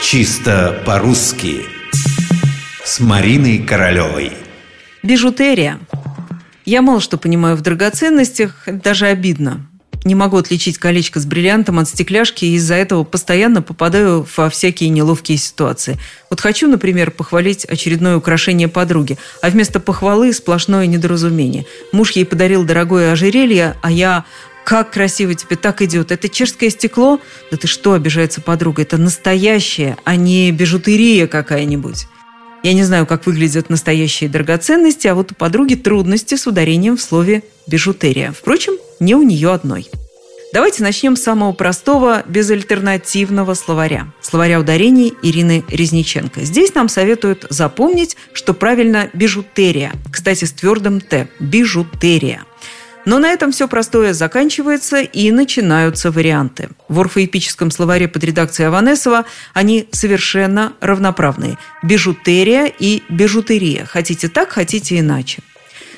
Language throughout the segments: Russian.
Чисто по-русски С Мариной Королевой Бижутерия. Я мало что понимаю в драгоценностях, даже обидно. Не могу отличить колечко с бриллиантом от стекляшки, и из-за этого постоянно попадаю во всякие неловкие ситуации. Вот хочу, например, похвалить очередное украшение подруги, а вместо похвалы сплошное недоразумение. Муж ей подарил дорогое ожерелье, а я как красиво тебе так идет. Это чешское стекло? Да ты что, обижается подруга, это настоящее, а не бижутерия какая-нибудь. Я не знаю, как выглядят настоящие драгоценности, а вот у подруги трудности с ударением в слове «бижутерия». Впрочем, не у нее одной. Давайте начнем с самого простого, безальтернативного словаря. Словаря ударений Ирины Резниченко. Здесь нам советуют запомнить, что правильно бижутерия. Кстати, с твердым «т» – бижутерия. Но на этом все простое заканчивается и начинаются варианты. В орфоэпическом словаре под редакцией Аванесова они совершенно равноправные. Бижутерия и бижутерия. Хотите так, хотите иначе.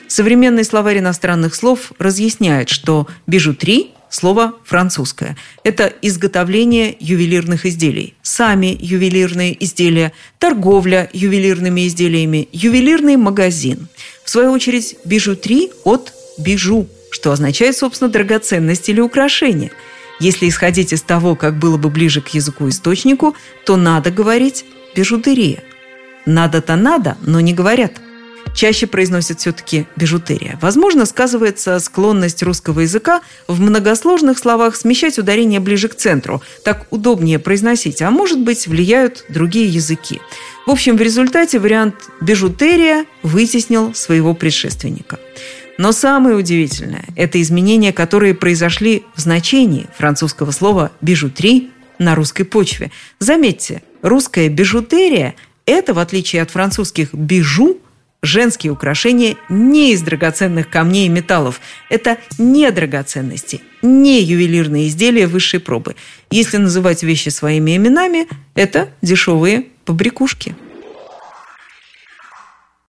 Современный словарь иностранных слов разъясняет, что бижутри – слово французское. Это изготовление ювелирных изделий. Сами ювелирные изделия, торговля ювелирными изделиями, ювелирный магазин. В свою очередь, бижутри от бижу что означает, собственно, драгоценность или украшение. Если исходить из того, как было бы ближе к языку-источнику, то надо говорить бижутерия. Надо-то надо, но не говорят. Чаще произносят все-таки бижутерия. Возможно, сказывается склонность русского языка в многосложных словах смещать ударение ближе к центру. Так удобнее произносить, а может быть, влияют другие языки. В общем, в результате вариант бижутерия вытеснил своего предшественника. Но самое удивительное – это изменения, которые произошли в значении французского слова «бижутри» на русской почве. Заметьте, русская бижутерия – это, в отличие от французских «бижу», женские украшения не из драгоценных камней и металлов. Это не драгоценности, не ювелирные изделия высшей пробы. Если называть вещи своими именами, это дешевые побрякушки.